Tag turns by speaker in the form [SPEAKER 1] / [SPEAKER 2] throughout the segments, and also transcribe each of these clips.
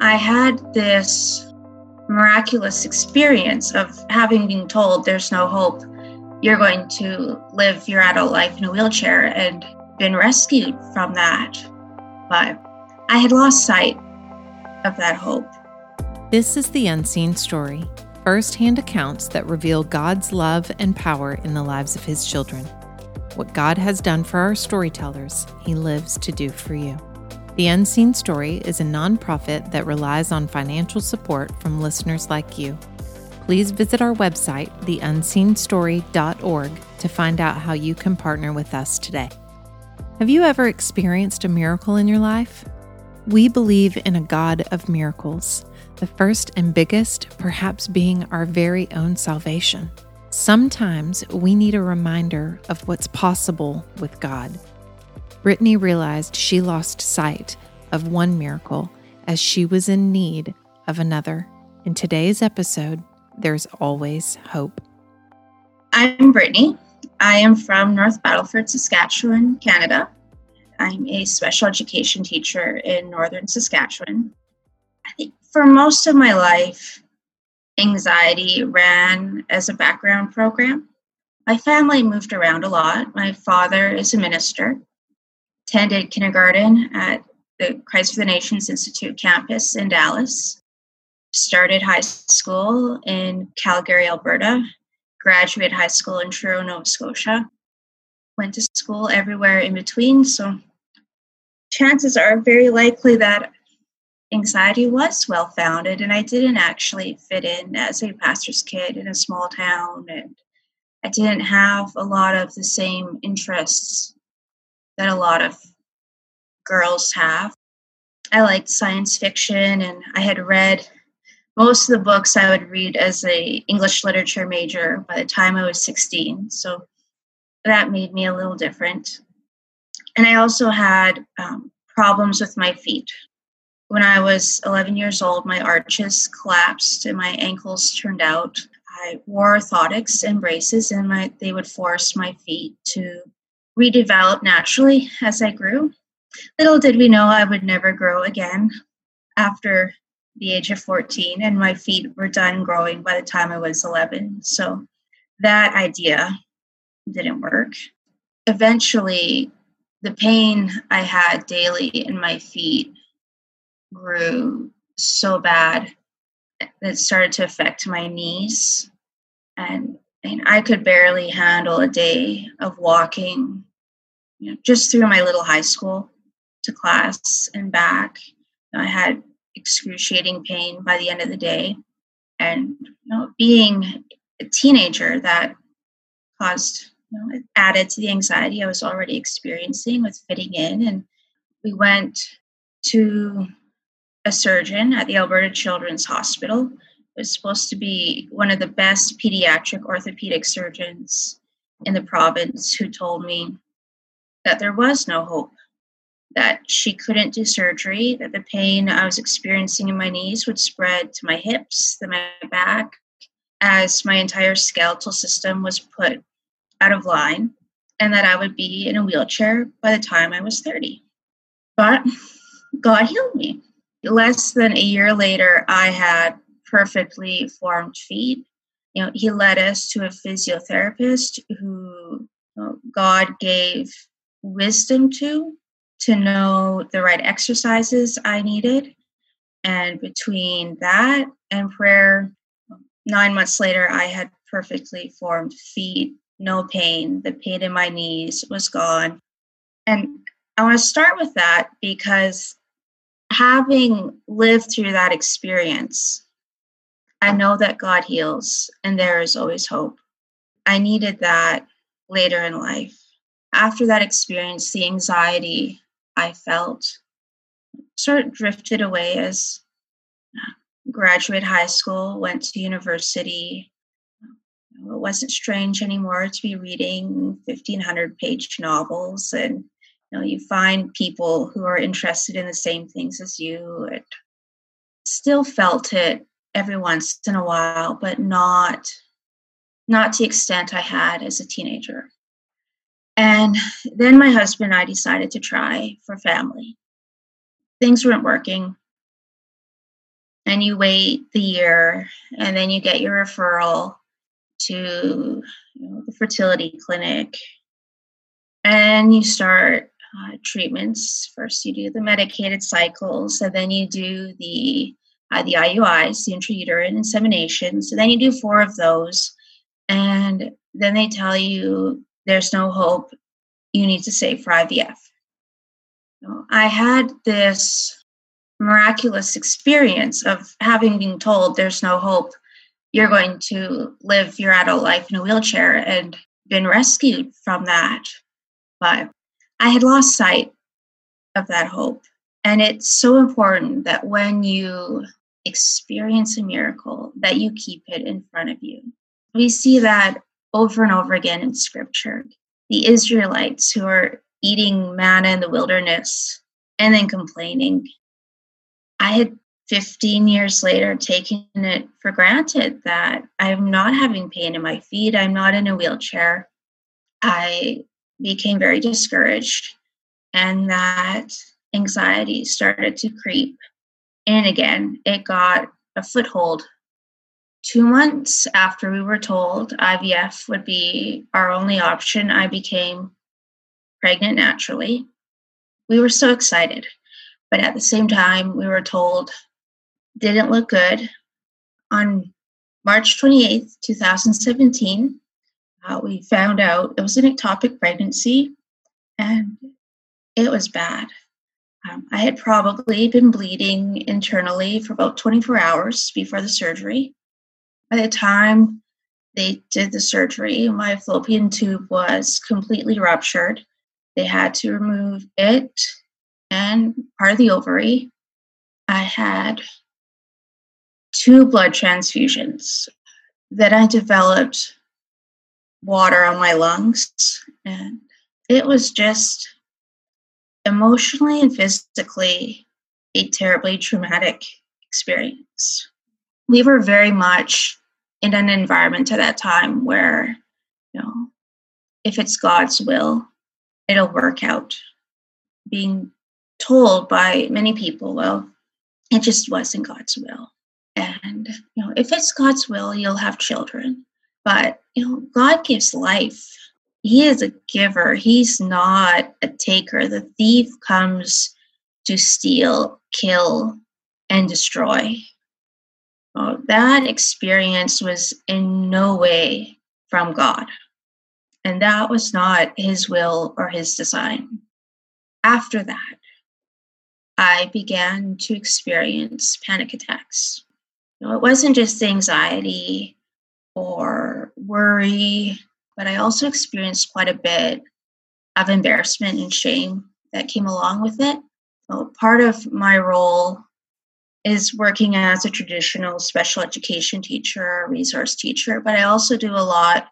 [SPEAKER 1] I had this miraculous experience of having been told there's no hope. You're going to live your adult life in a wheelchair and been rescued from that. But I had lost sight of that hope.
[SPEAKER 2] This is the Unseen Story first hand accounts that reveal God's love and power in the lives of His children. What God has done for our storytellers, He lives to do for you. The Unseen Story is a nonprofit that relies on financial support from listeners like you. Please visit our website, theunseenstory.org, to find out how you can partner with us today. Have you ever experienced a miracle in your life? We believe in a God of miracles, the first and biggest perhaps being our very own salvation. Sometimes we need a reminder of what's possible with God. Britni realized she lost sight of one miracle as she was in need of another. In today's episode, there's always hope.
[SPEAKER 1] I'm Britni. I am from North Battleford, Saskatchewan, Canada. I'm a special education teacher in northern Saskatchewan. I think for most of my life, anxiety ran as a background program. My family moved around a lot. My father is a minister, attended kindergarten at the Christ for the Nations Institute campus in Dallas, started high school in Calgary, Alberta, graduated high school in Truro, Nova Scotia, went to school everywhere in between. So chances are very likely that anxiety was well founded and I didn't actually fit in as a pastor's kid in a small town and I didn't have a lot of the same interests that a lot of girls have. I liked science fiction and I had read most of the books I would read as a English literature major by the time I was 16. So that made me a little different. And I also had um, problems with my feet. When I was 11 years old, my arches collapsed and my ankles turned out. I wore orthotics and braces, and my, they would force my feet to redevelop naturally as I grew. Little did we know I would never grow again after the age of 14, and my feet were done growing by the time I was 11. So that idea didn't work. Eventually, the pain I had daily in my feet grew so bad that it started to affect my knees. And, and I could barely handle a day of walking you know, just through my little high school to class and back. I had excruciating pain by the end of the day. And you know, being a teenager, that caused you know, added to the anxiety I was already experiencing with fitting in. And we went to a surgeon at the Alberta Children's Hospital. It was supposed to be one of the best pediatric orthopedic surgeons in the province who told me that there was no hope, that she couldn't do surgery, that the pain I was experiencing in my knees would spread to my hips, to my back, as my entire skeletal system was put out of line, and that I would be in a wheelchair by the time I was 30. But God healed me. Less than a year later, I had perfectly formed feet. You know, he led us to a physiotherapist who you know, God gave wisdom to to know the right exercises I needed. And between that and prayer, nine months later, I had perfectly formed feet, no pain. The pain in my knees was gone. And I want to start with that because having lived through that experience, I know that God heals and there is always hope. I needed that later in life. After that experience, the anxiety I felt sort of drifted away as uh, graduate high school, went to university. It wasn't strange anymore to be reading 1500 page novels and you know you find people who are interested in the same things as you and still felt it every once in a while but not not to the extent i had as a teenager and then my husband and i decided to try for family. Things weren't working. And you wait the year and then you get your referral to you know, the fertility clinic. And you start uh, treatments. First you do the medicated cycles and then you do the uh, the iuis the intrauterine insemination. So then you do four of those and then they tell you there's no hope. You need to save for ivf i had this miraculous experience of having been told there's no hope. You're going to live your adult life in a wheelchair and been rescued from that. But i had lost sight of that hope. And it's so important that when you experience a miracle that you keep it in front of you. We see that over and over again in scripture the israelites who are eating manna in the wilderness and then complaining I had 15 years later taken it for granted that I'm not having pain in my feet, I'm not in a wheelchair. I became very discouraged, and that anxiety started to creep in again. It got a foothold. Two months after we were told IVF would be our only option, I became pregnant naturally. We were so excited. But at the same time, we were told didn't look good. On March 28th, 2017, uh, we found out it was an ectopic pregnancy and it was bad. Um, I had probably been bleeding internally for about 24 hours before the surgery. By the time they did the surgery, my fallopian tube was completely ruptured. They had to remove it and part of the ovary. I had two blood transfusions. Then I developed water on my lungs, and it was just emotionally and physically a terribly traumatic experience. We were very much in an environment at that time where, you know, if it's God's will, it'll work out. Being told by many people, well, it just wasn't God's will. And, you know, if it's God's will, you'll have children. But, you know, God gives life. He is a giver, He's not a taker. The thief comes to steal, kill, and destroy. Well, that experience was in no way from God. And that was not His will or His design. After that, I began to experience panic attacks. It wasn't just anxiety or worry, but I also experienced quite a bit of embarrassment and shame that came along with it. So part of my role is working as a traditional special education teacher, resource teacher, but I also do a lot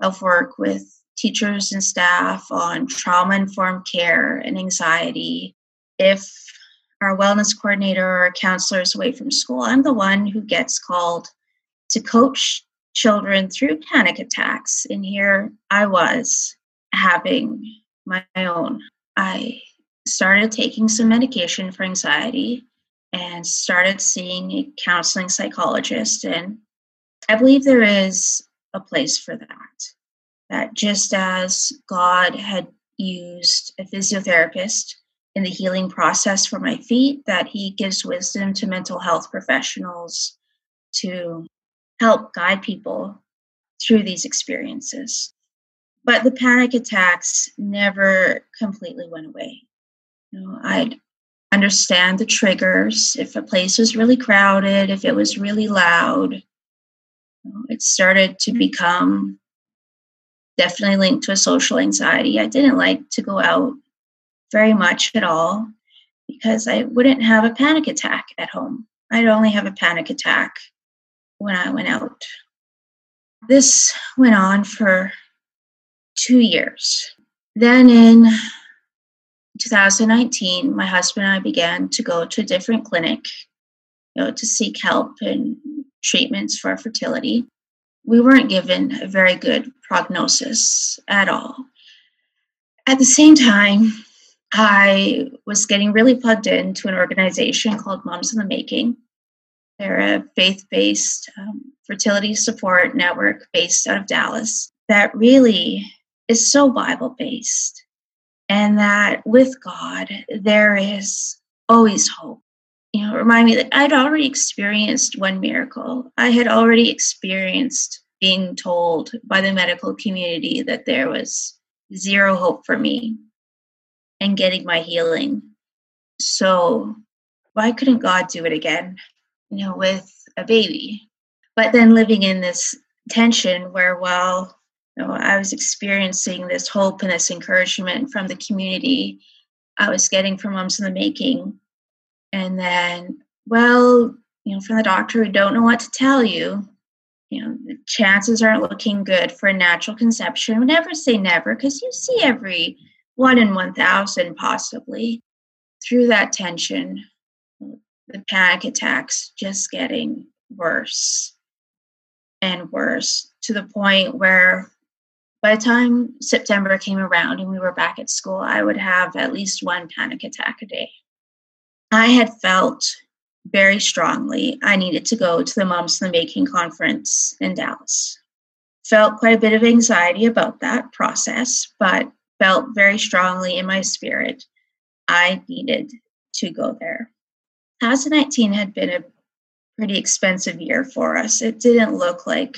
[SPEAKER 1] of work with teachers and staff on trauma informed care and anxiety. If our wellness coordinator or counselor is away from school, I'm the one who gets called to coach children through panic attacks. And here I was having my own. I started taking some medication for anxiety and started seeing a counseling psychologist. And I believe there is a place for that. That just as God had used a physiotherapist in the healing process for my feet, that he gives wisdom to mental health professionals to help guide people through these experiences. But the panic attacks never completely went away. You know, I'd understand the triggers. If a place was really crowded, if it was really loud, it started to become definitely linked to a social anxiety. I didn't like to go out very much at all because I wouldn't have a panic attack at home. I'd only have a panic attack when I went out. This went on for two years. Then in 2019, my husband and I began to go to a different clinic, you know, to seek help and treatments for our fertility. We weren't given a very good prognosis at all. At the same time, I was getting really plugged into an organization called Moms in the Making. They're a faith based um, fertility support network based out of Dallas that really is so Bible based. And that with God, there is always hope. You know, remind me that I'd already experienced one miracle. I had already experienced being told by the medical community that there was zero hope for me and getting my healing. So, why couldn't God do it again? You know, with a baby. But then living in this tension where, while know, I was experiencing this hope and this encouragement from the community, I was getting from Moms in the Making. And then, well, you know, from the doctor who don't know what to tell you, you know, the chances aren't looking good for a natural conception. Never say never because you see every one in 1,000 possibly. Through that tension, the panic attacks just getting worse and worse to the point where by the time September came around and we were back at school, I would have at least one panic attack a day. I had felt very strongly I needed to go to the Moms in the Making conference in Dallas. Felt quite a bit of anxiety about that process, but felt very strongly in my spirit I needed to go there. 2019 had been a pretty expensive year for us. It didn't look like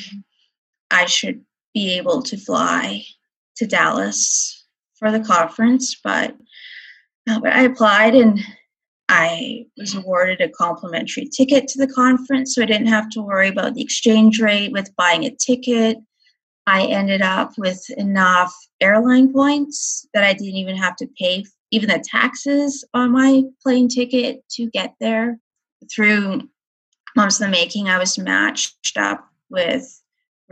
[SPEAKER 1] I should be able to fly to Dallas for the conference, but, uh, but I applied and I was awarded a complimentary ticket to the conference, so I didn't have to worry about the exchange rate with buying a ticket. I ended up with enough airline points that I didn't even have to pay even the taxes on my plane ticket to get there. Through Moms in the Making, I was matched up with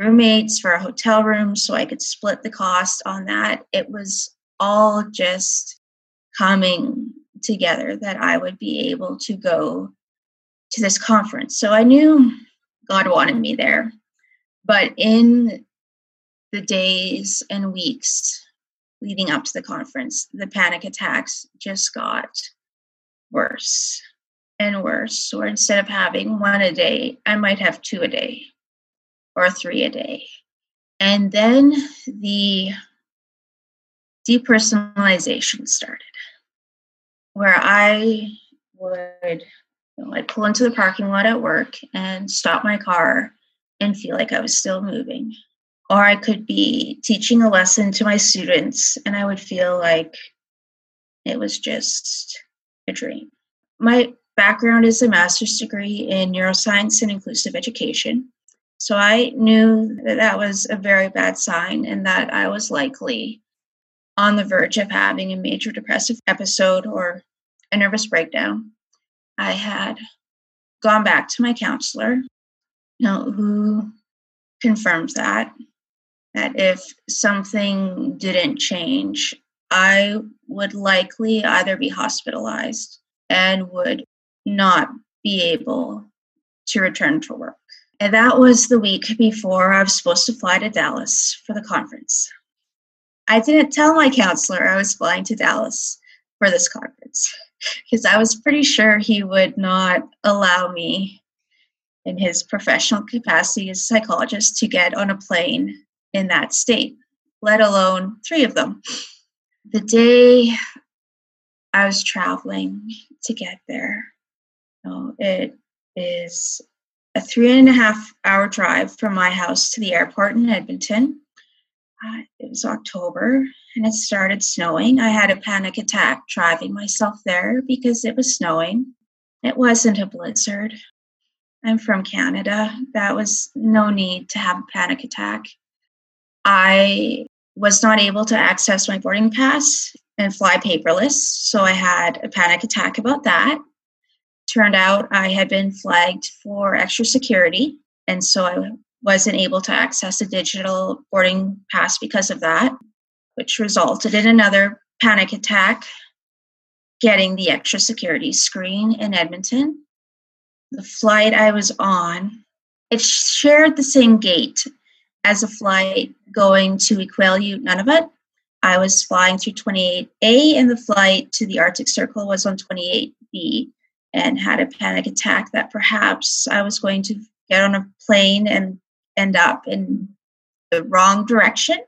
[SPEAKER 1] roommates for a hotel room so I could split the cost on that. It was all just coming together that I would be able to go to this conference. So I knew God wanted me there. But in the days and weeks leading up to the conference, the panic attacks just got worse and worse. So instead of having one a day, I might have two a day or three a day. And then the depersonalization started where I would you know, I'd pull into the parking lot at work and stop my car and feel like I was still moving. Or I could be teaching a lesson to my students and I would feel like it was just a dream. My background is a master's degree in neuroscience and inclusive education. So I knew that that was a very bad sign and that I was likely on the verge of having a major depressive episode or a nervous breakdown. I had gone back to my counselor, you know, who confirmed that that if something didn't change, I would likely either be hospitalized and would not be able to return to work. And that was the week before I was supposed to fly to Dallas for the conference. I didn't tell my counselor I was flying to Dallas for this conference because I was pretty sure he would not allow me in his professional capacity as a psychologist to get on a plane in that state, let alone three of them. The day I was traveling to get there, you know, it is a three and a half hour drive from my house to the airport in Edmonton. Uh, it was October and it started snowing. I had a panic attack driving myself there because it was snowing. It wasn't a blizzard. I'm from Canada. That was no need to have a panic attack. I was not able to access my boarding pass and fly paperless, so I had a panic attack about that. Turned out I had been flagged for extra security, and so I wasn't able to access a digital boarding pass because of that which resulted in another panic attack, getting the extra security screen in Edmonton. The flight I was on, it shared the same gate as a flight going to Iqaluit Nunavut. I was flying through 28A, and the flight to the Arctic Circle was on 28B. And had a panic attack that perhaps I was going to get on a plane and end up in the wrong direction.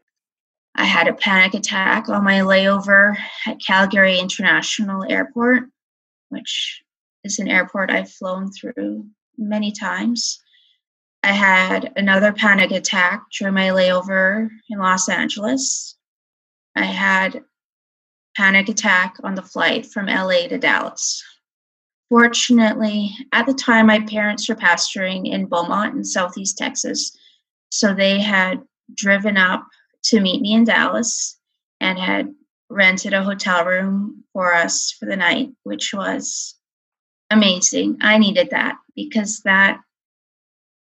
[SPEAKER 1] I had a panic attack on my layover at Calgary International Airport, which is an airport I've flown through many times. I had another panic attack during my layover in Los Angeles. I had panic attack on the flight from LA to Dallas. Fortunately, at the time, my parents were pastoring in Beaumont in Southeast Texas. So they had driven up to meet me in Dallas and had rented a hotel room for us for the night, which was amazing. I needed that because that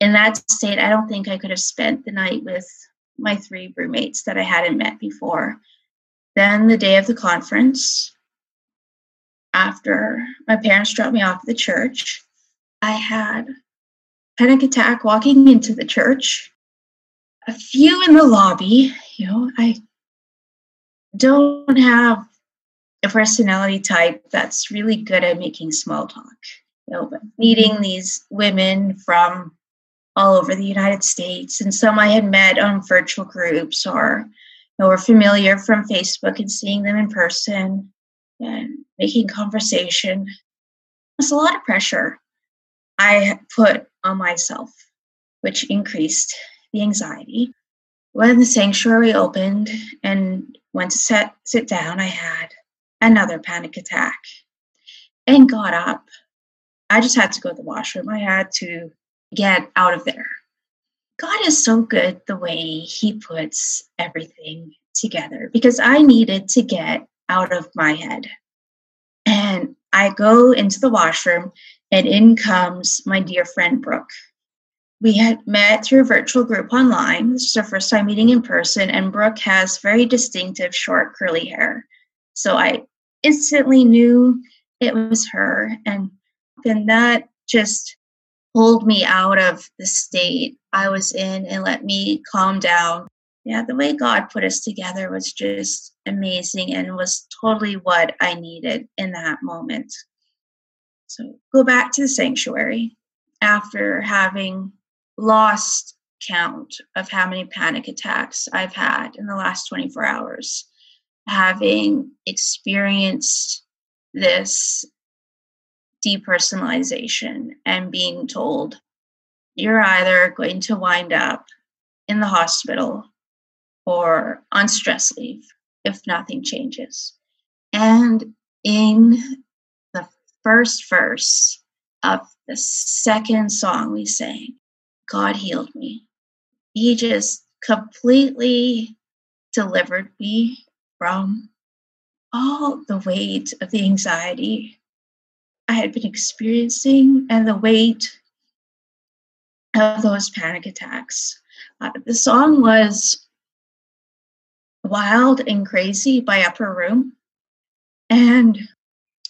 [SPEAKER 1] in that state, I don't think I could have spent the night with my three roommates that I hadn't met before. Then the day of the conference, after my parents dropped me off at the church, I had panic attack walking into the church. A few in the lobby, you know, I don't have a personality type that's really good at making small talk. You know, but meeting mm-hmm. these women from all over the United States, and some I had met on virtual groups or you know, were familiar from Facebook and seeing them in person and making conversation. It's a lot of pressure I put on myself, which increased the anxiety. When the sanctuary opened and went to sit, sit down, I had another panic attack and got up. I just had to go to the washroom. I had to get out of there. God is so good the way He puts everything together because I needed to get out of my head. And I go into the washroom, and in comes my dear friend Brooke. We had met through a virtual group online. This is our first time meeting in person, and Brooke has very distinctive short curly hair. So I instantly knew it was her. And then that just pulled me out of the state I was in and let me calm down. Yeah, the way God put us together was just amazing and was totally what I needed in that moment. So go back to the sanctuary after having lost count of how many panic attacks I've had in the last 24 hours, having experienced this depersonalization and being told you're either going to wind up in the hospital or on stress leave if nothing changes. And in the first verse of the second song we sang, God healed me. He just completely delivered me from all the weight of the anxiety I had been experiencing and the weight of those panic attacks. Uh, the song was Wild and Crazy by Upper Room. And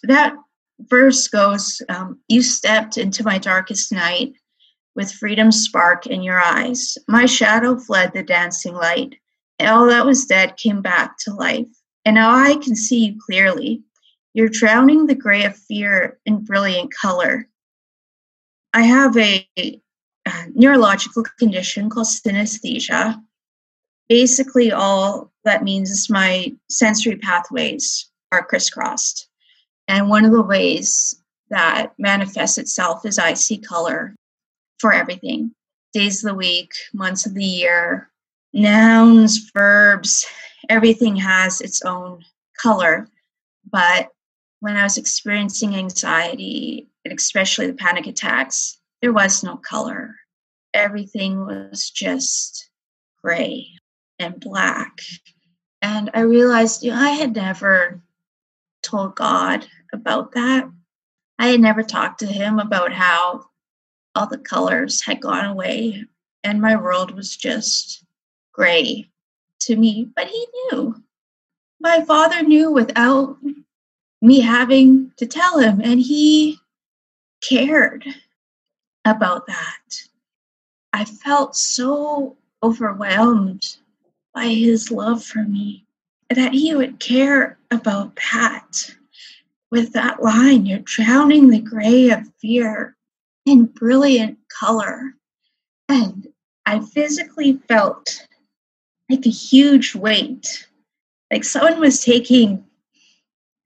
[SPEAKER 1] that verse goes um, You stepped into my darkest night with freedom's spark in your eyes. My shadow fled the dancing light. And all that was dead came back to life. And now I can see you clearly. You're drowning the gray of fear in brilliant color. I have a, a neurological condition called synesthesia. Basically, all that means my sensory pathways are crisscrossed. And one of the ways that manifests itself is I see color for everything days of the week, months of the year, nouns, verbs, everything has its own color. But when I was experiencing anxiety, and especially the panic attacks, there was no color. Everything was just gray and black. And I realized you know, I had never told God about that. I had never talked to Him about how all the colors had gone away and my world was just gray to me. But He knew. My father knew without me having to tell him, and he cared about that. I felt so overwhelmed by his love for me that he would care about that. with that line, you're drowning the gray of fear in brilliant color. And I physically felt like a huge weight, like someone was taking.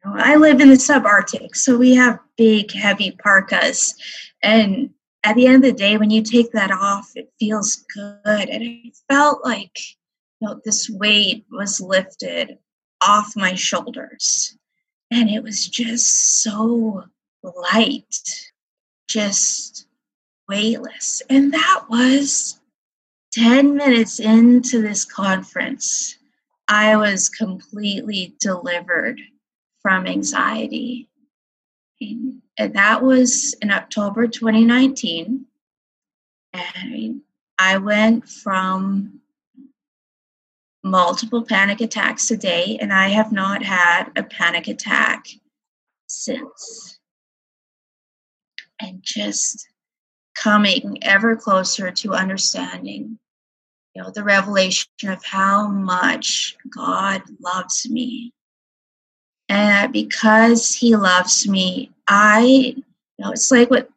[SPEAKER 1] You know, I live in the subarctic, so we have big, heavy parkas. And at the end of the day, when you take that off, it feels good. And it felt like you know, this weight was lifted off my shoulders. And it was just so light, just weightless. And that was 10 minutes into this conference. I was completely delivered from anxiety. And that was in October 2019. And I went from multiple panic attacks a day, and I have not had a panic attack since. And just coming ever closer to understanding, you know, the revelation of how much God loves me. And because He loves me, I, you know, it's like what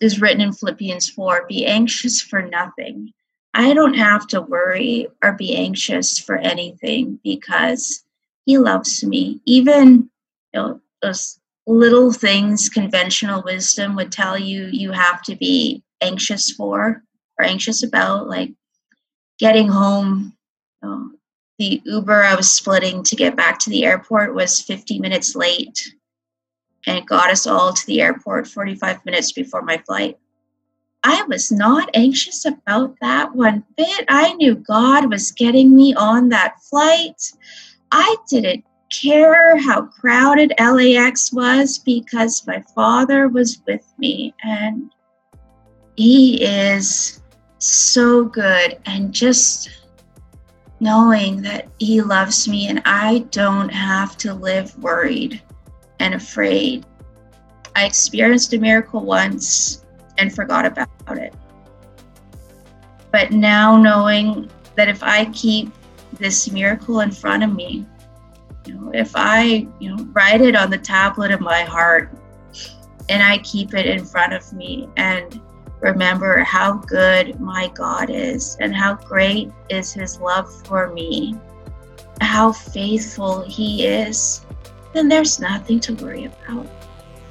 [SPEAKER 1] is written in Philippians 4 be anxious for nothing I don't have to worry or be anxious for anything because he loves me. Even you know, those little things conventional wisdom would tell you you have to be anxious for or anxious about, like getting home. You know, the Uber I was splitting to get back to the airport was 50 minutes late and it got us all to the airport 45 minutes before my flight. I was not anxious about that one bit. I knew God was getting me on that flight. I didn't care how crowded LAX was because my father was with me and he is so good and just knowing that he loves me and I don't have to live worried and afraid. I experienced a miracle once and forgot about it. But now knowing that if I keep this miracle in front of me, you know, if I, you know, write it on the tablet of my heart and I keep it in front of me and remember how good my God is and how great is his love for me, how faithful he is, then there's nothing to worry about.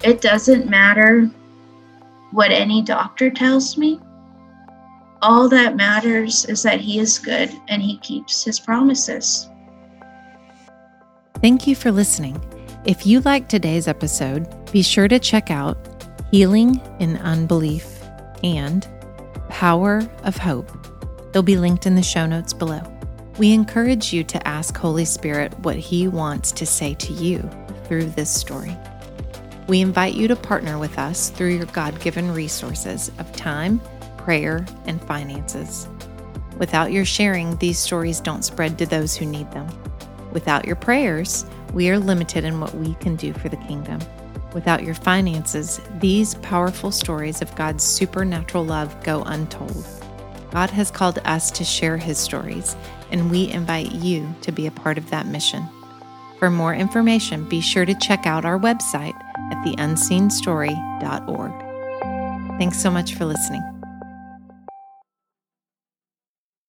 [SPEAKER 1] It doesn't matter what any doctor tells me. All that matters is that He is good and He keeps His promises.
[SPEAKER 2] Thank you for listening. If you liked today's episode, be sure to check out Healing in Unbelief and Power of Hope. They'll be linked in the show notes below. We encourage you to ask Holy Spirit what He wants to say to you through this story. We invite you to partner with us through your God given resources of time, prayer, and finances. Without your sharing, these stories don't spread to those who need them. Without your prayers, we are limited in what we can do for the kingdom. Without your finances, these powerful stories of God's supernatural love go untold. God has called us to share his stories, and we invite you to be a part of that mission. For more information, be sure to check out our website at theunseenstory.org. Thanks so much for listening.